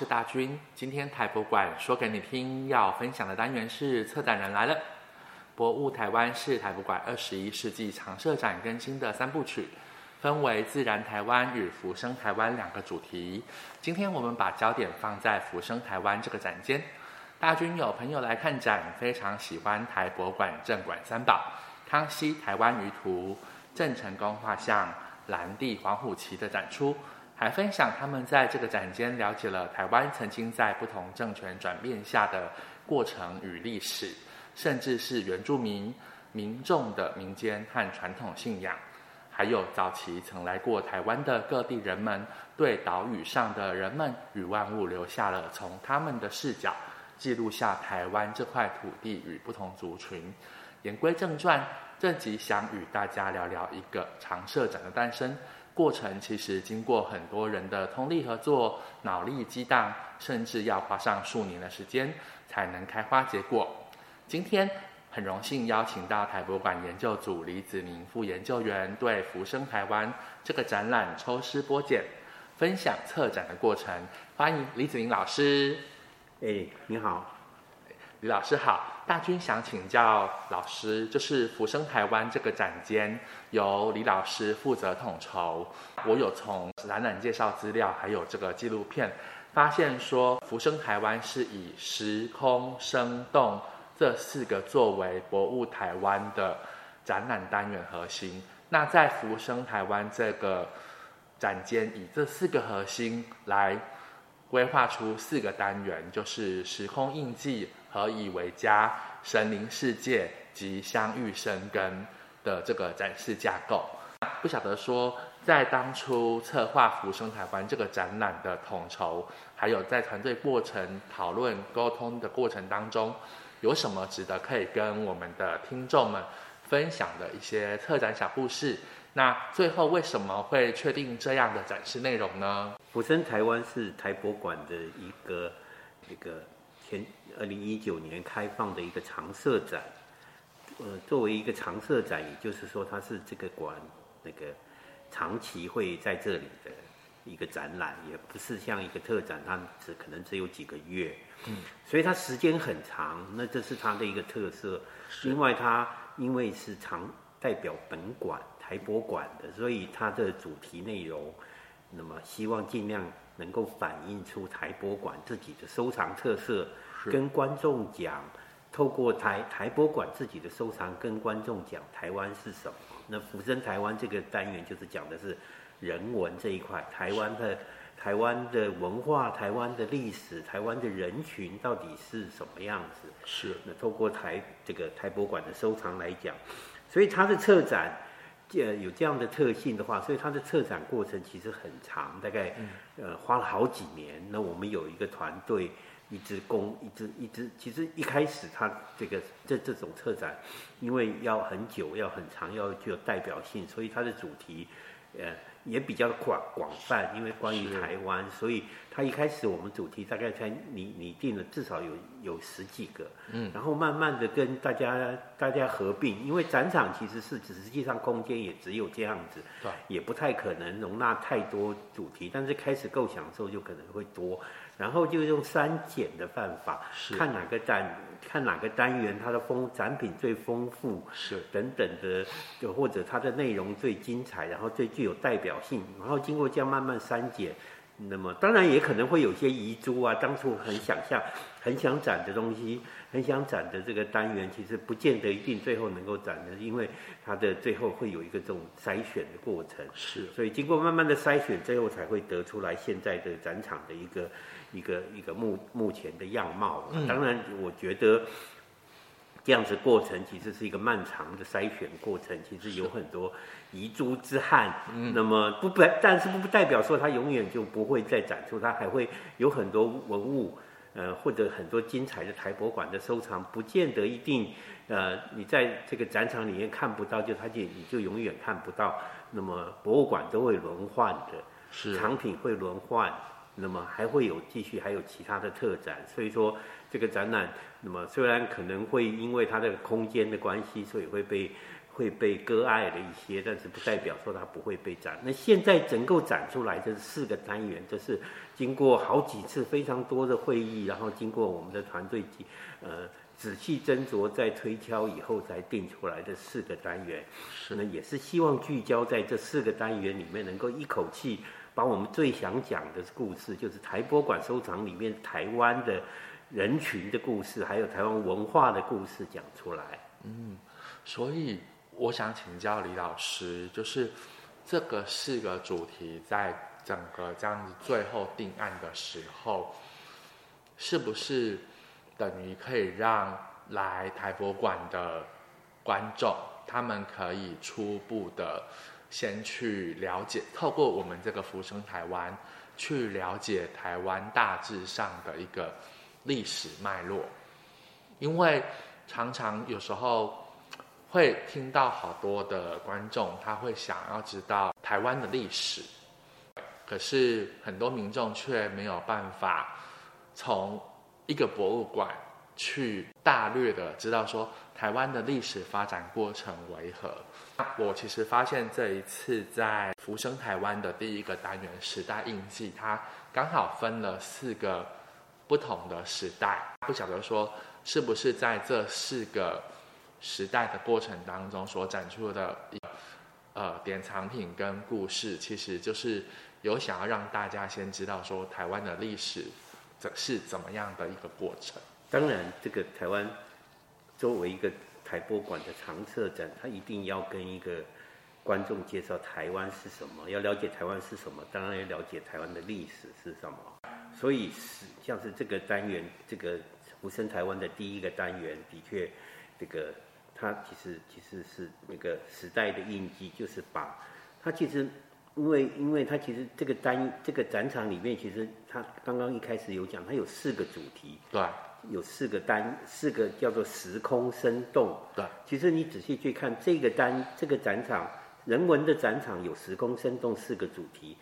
是大军。今天台博馆说给你听，要分享的单元是策展人来了。博物台湾是台博馆二十一世纪常设展更新的三部曲，分为自然台湾与浮生台湾两个主题。今天我们把焦点放在浮生台湾这个展间。大军有朋友来看展，非常喜欢台博馆镇馆三宝：康熙台湾舆图、郑成功画像、蓝地黄虎旗的展出。还分享他们在这个展间了解了台湾曾经在不同政权转变下的过程与历史，甚至是原住民民众的民间和传统信仰，还有早期曾来过台湾的各地人们对岛屿上的人们与万物留下了从他们的视角记录下台湾这块土地与不同族群。言归正传，这集想与大家聊聊一个长设展的诞生。过程其实经过很多人的通力合作、脑力激荡，甚至要花上数年的时间才能开花结果。今天很荣幸邀请到台博馆研究组李子明副研究员，对浮生台湾这个展览抽丝剥茧，分享策展的过程。欢迎李子明老师。哎，你好。李老师好，大军想请教老师，就是浮生台湾这个展间由李老师负责统筹。我有从展览介绍资料还有这个纪录片，发现说浮生台湾是以时空生动这四个作为博物台湾的展览单元核心。那在浮生台湾这个展间，以这四个核心来规划出四个单元，就是时空印记。何以为家、神灵世界及相遇生根的这个展示架构，不晓得说在当初策划浮生台湾这个展览的统筹，还有在团队过程讨论沟通的过程当中，有什么值得可以跟我们的听众们分享的一些策展小故事？那最后为什么会确定这样的展示内容呢？浮生台湾是台博馆的一个一个。前二零一九年开放的一个常设展，呃，作为一个常设展，也就是说，它是这个馆那个长期会在这里的一个展览，也不是像一个特展，它只可能只有几个月，嗯，所以它时间很长，那这是它的一个特色。另外，它因为是常代表本馆台博馆的，所以它的主题内容，那么希望尽量。能够反映出台博馆自己的收藏特色，跟观众讲，透过台台博馆自己的收藏跟观众讲台湾是什么。那浮生台湾这个单元就是讲的是人文这一块，台湾的台湾的文化、台湾的历史、台湾的人群到底是什么样子？是。那透过台这个台博馆的收藏来讲，所以它的策展。呃，有这样的特性的话，所以它的策展过程其实很长，大概呃花了好几年。那我们有一个团队一直攻，一支一支，其实一开始它这个这这种策展，因为要很久，要很长，要具有代表性，所以它的主题呃。也比较广广泛，因为关于台湾，所以他一开始我们主题大概才拟拟定了至少有有十几个，嗯，然后慢慢的跟大家大家合并，因为展场其实是实际上空间也只有这样子，对，也不太可能容纳太多主题，但是开始构想的时候就可能会多。然后就用删减的办法，看哪个单，看哪个单元它的丰展品最丰富，是等等的，就或者它的内容最精彩，然后最具有代表性，然后经过这样慢慢删减，那么当然也可能会有些遗珠啊，当初很想象、很想展的东西，很想展的这个单元，其实不见得一定最后能够展的，因为它的最后会有一个这种筛选的过程，是，所以经过慢慢的筛选，最后才会得出来现在的展场的一个。一个一个目目前的样貌，当然我觉得这样子过程其实是一个漫长的筛选过程，其实有很多遗珠之憾。那么不不，但是不代表说它永远就不会再展出，它还会有很多文物，呃，或者很多精彩的台博馆的收藏，不见得一定，呃，你在这个展场里面看不到，就它就你就永远看不到。那么博物馆都会轮换的，是藏品会轮换。那么还会有继续，还有其他的特展，所以说这个展览，那么虽然可能会因为它的空间的关系，所以会被会被割爱了一些，但是不代表说它不会被展。那现在整个展出来这四个单元，这是经过好几次非常多的会议，然后经过我们的团队呃仔细斟酌再推敲以后才定出来的四个单元。是呢，也是希望聚焦在这四个单元里面，能够一口气把我们最想讲的故事，就是台博馆收藏里面台湾的人群的故事，还有台湾文化的故事讲出来。嗯。所以我想请教李老师，就是这个四个主题在整个这样子最后定案的时候，是不是等于可以让来台博馆的观众，他们可以初步的先去了解，透过我们这个浮生台湾去了解台湾大致上的一个历史脉络，因为常常有时候。会听到好多的观众，他会想要知道台湾的历史，可是很多民众却没有办法从一个博物馆去大略的知道说台湾的历史发展过程为何。我其实发现这一次在浮生台湾的第一个单元时代印记，它刚好分了四个不同的时代，不晓得说是不是在这四个。时代的过程当中所展出的一个呃典藏品跟故事，其实就是有想要让大家先知道说台湾的历史这是怎么样的一个过程。当然，这个台湾作为一个台博馆的常设展，它一定要跟一个观众介绍台湾是什么，要了解台湾是什么，当然要了解台湾的历史是什么。所以是像是这个单元，这个浮生台湾的第一个单元，的确这个。它其实其实是那个时代的印记，就是把它其实，因为因为它其实这个单这个展场里面，其实它刚刚一开始有讲，它有四个主题，对，有四个单，四个叫做时空生动，对。其实你仔细去看这个单这个展场，人文的展场有时空生动四个主题。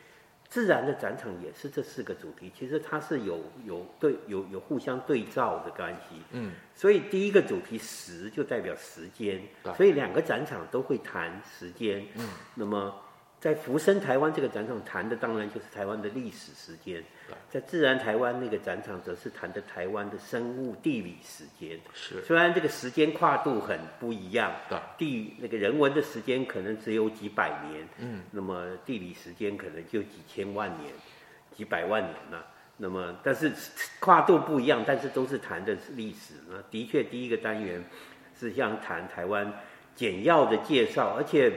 自然的展场也是这四个主题，其实它是有有对有有互相对照的关系。嗯，所以第一个主题时就代表时间，所以两个展场都会谈时间。嗯，那么。在福生台湾这个展场谈的当然就是台湾的历史时间，在自然台湾那个展场则是谈的台湾的生物地理时间。是，虽然这个时间跨度很不一样，对，地那个人文的时间可能只有几百年，嗯，那么地理时间可能就几千万年、几百万年了。那么但是跨度不一样，但是都是谈的是历史。那的确第一个单元是像谈台湾简要的介绍，而且。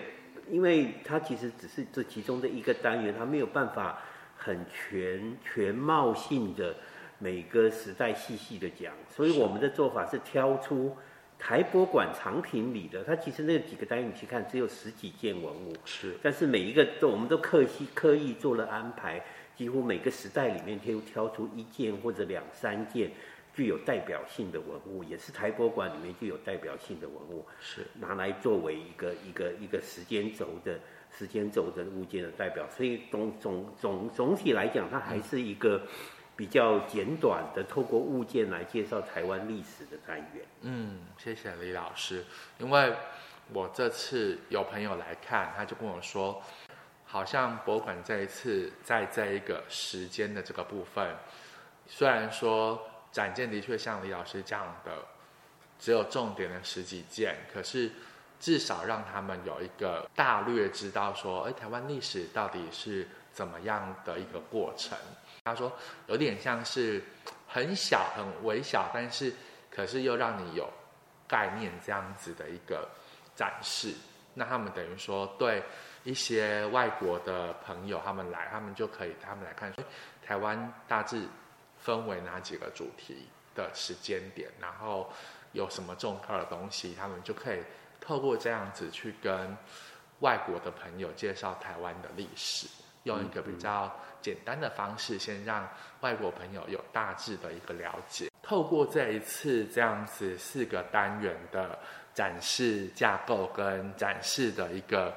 因为它其实只是这其中的一个单元，它没有办法很全全貌性的每个时代细细的讲，所以我们的做法是挑出台博馆藏品里的，它其实那几个单元你去看只有十几件文物，是，但是每一个都我们都刻意刻意做了安排，几乎每个时代里面挑挑出一件或者两三件。具有代表性的文物，也是台博馆里面具有代表性的文物，是拿来作为一个一个一个时间轴的时间轴的物件的代表。所以总总总总体来讲，它还是一个比较简短的，透过物件来介绍台湾历史的单元。嗯，谢谢李老师。因为我这次有朋友来看，他就跟我说，好像博物馆这一次在这一个时间的这个部分，虽然说。展件的确像李老师讲的，只有重点的十几件，可是至少让他们有一个大略知道说，哎，台湾历史到底是怎么样的一个过程。他说有点像是很小很微小，但是可是又让你有概念这样子的一个展示。那他们等于说对一些外国的朋友他们来，他们就可以他们来看说，台湾大致。分为哪几个主题的时间点，然后有什么重要的东西，他们就可以透过这样子去跟外国的朋友介绍台湾的历史，用一个比较简单的方式，先让外国朋友有大致的一个了解。透过这一次这样子四个单元的展示架构跟展示的一个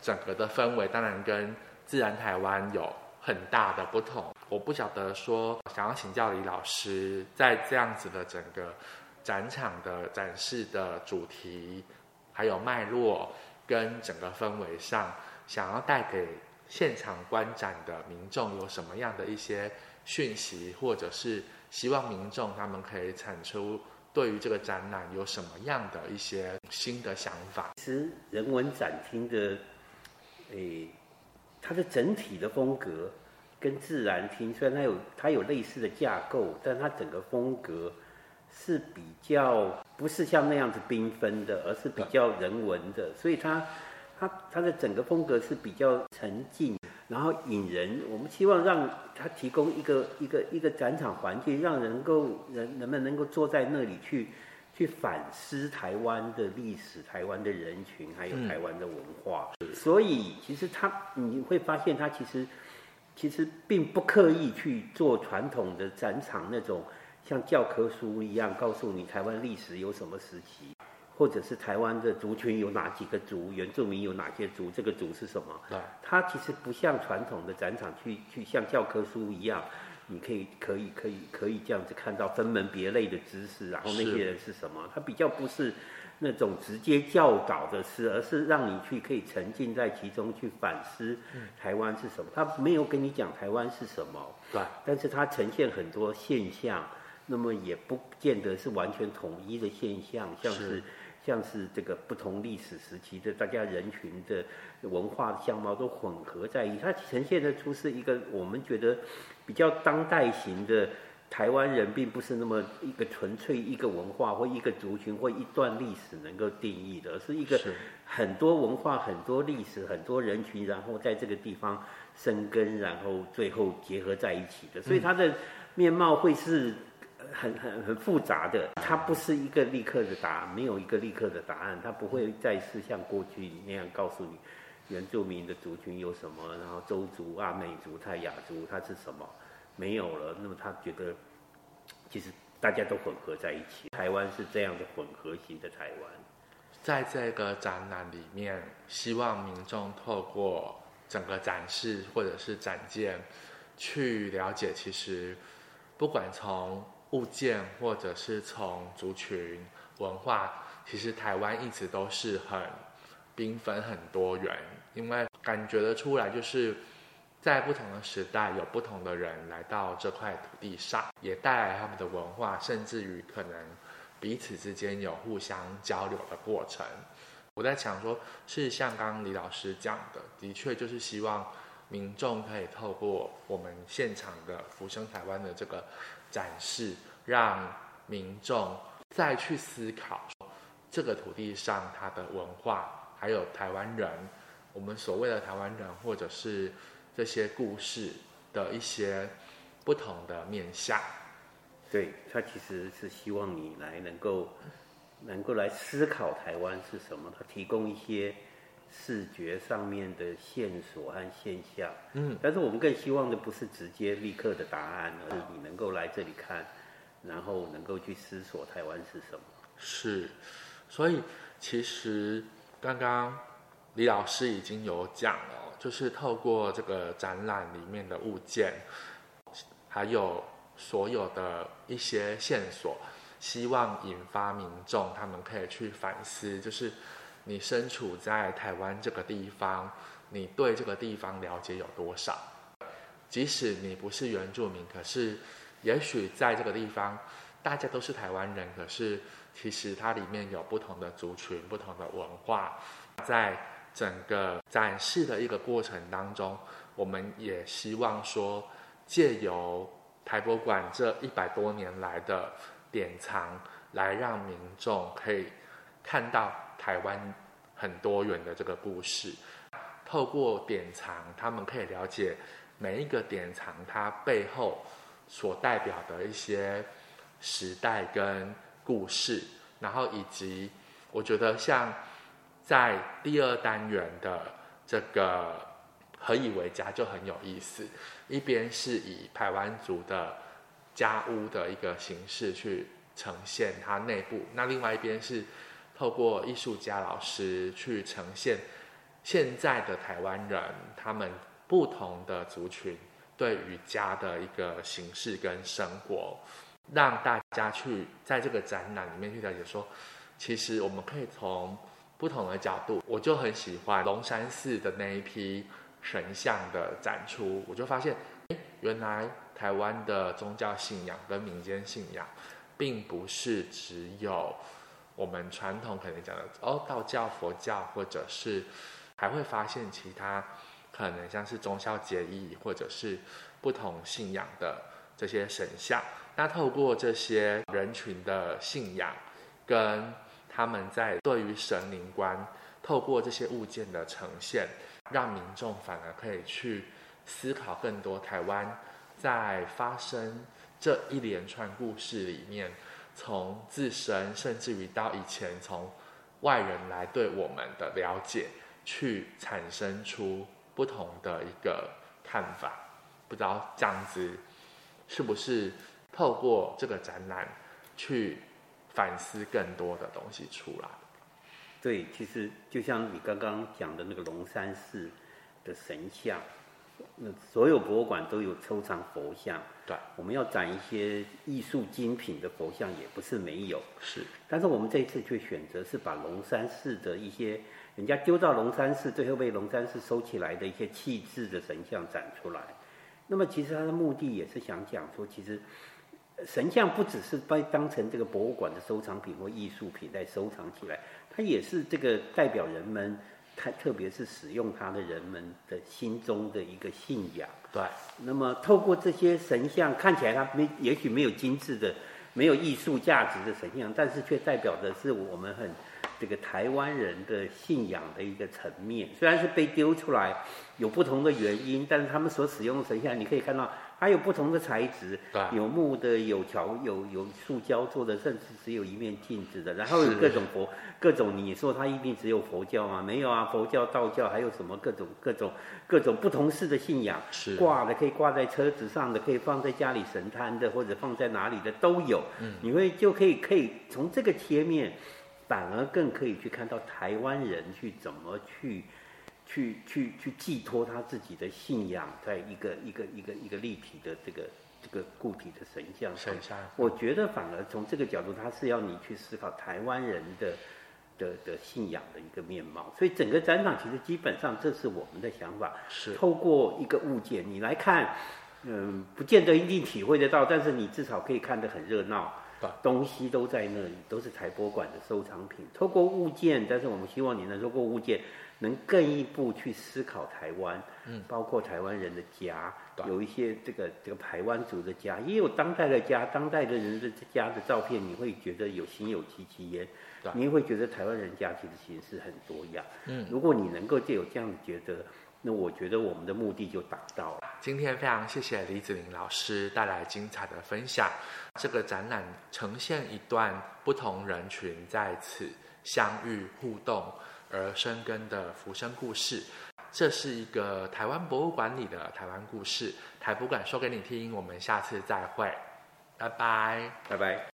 整个的氛围，当然跟自然台湾有很大的不同。我不晓得说，想要请教李老师，在这样子的整个展场的展示的主题，还有脉络跟整个氛围上，想要带给现场观展的民众有什么样的一些讯息，或者是希望民众他们可以产出对于这个展览有什么样的一些新的想法？其实人文展厅的，诶，它的整体的风格跟自然厅虽然它有它有类似的架构，但它整个风格是比较不是像那样子缤纷的，而是比较人文的，所以它。它它的整个风格是比较沉静，然后引人。我们希望让它提供一个一个一个展场环境，让人够人人们能够坐在那里去去反思台湾的历史、台湾的人群，还有台湾的文化。嗯、所以其实它你会发现，它其实其实并不刻意去做传统的展场那种像教科书一样告诉你台湾历史有什么时期。或者是台湾的族群有哪几个族，原住民有哪些族，这个族是什么？对，它其实不像传统的展场去去像教科书一样，你可以可以可以可以这样子看到分门别类的知识，然后那些人是什么？它比较不是那种直接教导的事，而是让你去可以沉浸在其中去反思台湾是什么。他没有跟你讲台湾是什么，对，但是它呈现很多现象，那么也不见得是完全统一的现象，像是。像是这个不同历史时期的大家人群的文化的相貌都混合在一起，它呈现的出是一个我们觉得比较当代型的台湾人，并不是那么一个纯粹一个文化或一个族群或一段历史能够定义的，而是一个很多文化、很多历史、很多人群，然后在这个地方生根，然后最后结合在一起的，所以它的面貌会是。很很很复杂的，它不是一个立刻的答案，没有一个立刻的答案，它不会再是像过去那样告诉你原住民的族群有什么，然后周族、阿美族、泰雅族它是什么，没有了。那么他觉得其实大家都混合在一起，台湾是这样的混合型的台湾。在这个展览里面，希望民众透过整个展示或者是展件，去了解其实不管从物件，或者是从族群文化，其实台湾一直都是很缤纷、很多元，因为感觉得出来，就是在不同的时代，有不同的人来到这块土地上，也带来他们的文化，甚至于可能彼此之间有互相交流的过程。我在想说，是像刚刚李老师讲的，的确就是希望民众可以透过我们现场的浮生台湾的这个。展示，让民众再去思考这个土地上它的文化，还有台湾人，我们所谓的台湾人，或者是这些故事的一些不同的面向。对，他其实是希望你来能够能够来思考台湾是什么，他提供一些。视觉上面的线索和现象，嗯，但是我们更希望的不是直接立刻的答案，而是你能够来这里看，然后能够去思索台湾是什么。是，所以其实刚刚李老师已经有讲了，就是透过这个展览里面的物件，还有所有的一些线索，希望引发民众他们可以去反思，就是。你身处在台湾这个地方，你对这个地方了解有多少？即使你不是原住民，可是也许在这个地方，大家都是台湾人，可是其实它里面有不同的族群、不同的文化。在整个展示的一个过程当中，我们也希望说，借由台博馆这一百多年来的典藏，来让民众可以看到。台湾很多元的这个故事，透过典藏，他们可以了解每一个典藏它背后所代表的一些时代跟故事，然后以及我觉得像在第二单元的这个何以为家就很有意思，一边是以台湾族的家屋的一个形式去呈现它内部，那另外一边是。透过艺术家老师去呈现现在的台湾人，他们不同的族群对于家的一个形式跟生活，让大家去在这个展览里面去了解说，其实我们可以从不同的角度，我就很喜欢龙山寺的那一批神像的展出，我就发现，诶，原来台湾的宗教信仰跟民间信仰，并不是只有我们传统可能讲的哦，道教、佛教，或者是还会发现其他可能像是忠孝节义，或者是不同信仰的这些神像。那透过这些人群的信仰跟他们在对于神灵观，透过这些物件的呈现，让民众反而可以去思考更多台湾在发生这一连串故事里面，从自身甚至于到以前从外人来对我们的了解，去产生出不同的一个看法。不知道这样子是不是透过这个展览去反思更多的东西出来。对，其实就像你刚刚讲的那个龙山寺的神像，那所有博物馆都有收藏佛像。对，我们要展一些艺术精品的佛像也不是没有。是，但是我们这一次却选择是把龙山寺的一些人家丢到龙山寺，最后被龙山寺收起来的一些弃置的神像展出来。那么其实它的目的也是想讲说，其实。神像不只是被当成这个博物馆的收藏品或艺术品来收藏起来，它也是这个代表人们，它特别是使用它的人们的心中的一个信仰。对。那么透过这些神像，看起来它没，也许没有精致的、没有艺术价值的神像，但是却代表的是我们很这个台湾人的信仰的一个层面。虽然是被丢出来，有不同的原因，但是他们所使用的神像，你可以看到。还有不同的材质，有木的，有条，有有塑胶做的，甚至只有一面镜子的。然后有各种佛，各种你说它一定只有佛教吗？没有啊，佛教、道教还有什么各种各种各种不同式的信仰，是挂的可以挂在车子上的，可以放在家里神坛的，或者放在哪里的都有。嗯，你会就可以可以从这个切面，反而更可以去看到台湾人去怎么去。去去去寄托他自己的信仰，在一个一个一个一个立体的这个这个固体的神像上。神像，我觉得反而从这个角度，他是要你去思考台湾人的的的信仰的一个面貌。所以整个展览其实基本上这是我们的想法，是透过一个物件你来看，嗯，不见得一定体会得到，但是你至少可以看得很热闹。东西都在那里，都是台博馆的收藏品。透过物件，但是我们希望你能透过物件，能更一步去思考台湾，嗯，包括台湾人的家，有一些这个这个台湾族的家，也有当代的家，当代的人的家的照片，你会觉得有心有戚戚焉，你也会觉得台湾人家其实形式很多样，嗯，如果你能够借有这样的觉得。那我觉得我们的目的就达到了。今天非常谢谢李子玲老师带来精彩的分享。这个展览呈现一段不同人群在此相遇互动而生根的浮生故事。这是一个台湾博物馆里的台湾故事，台博馆说给你听。我们下次再会，拜拜，拜拜。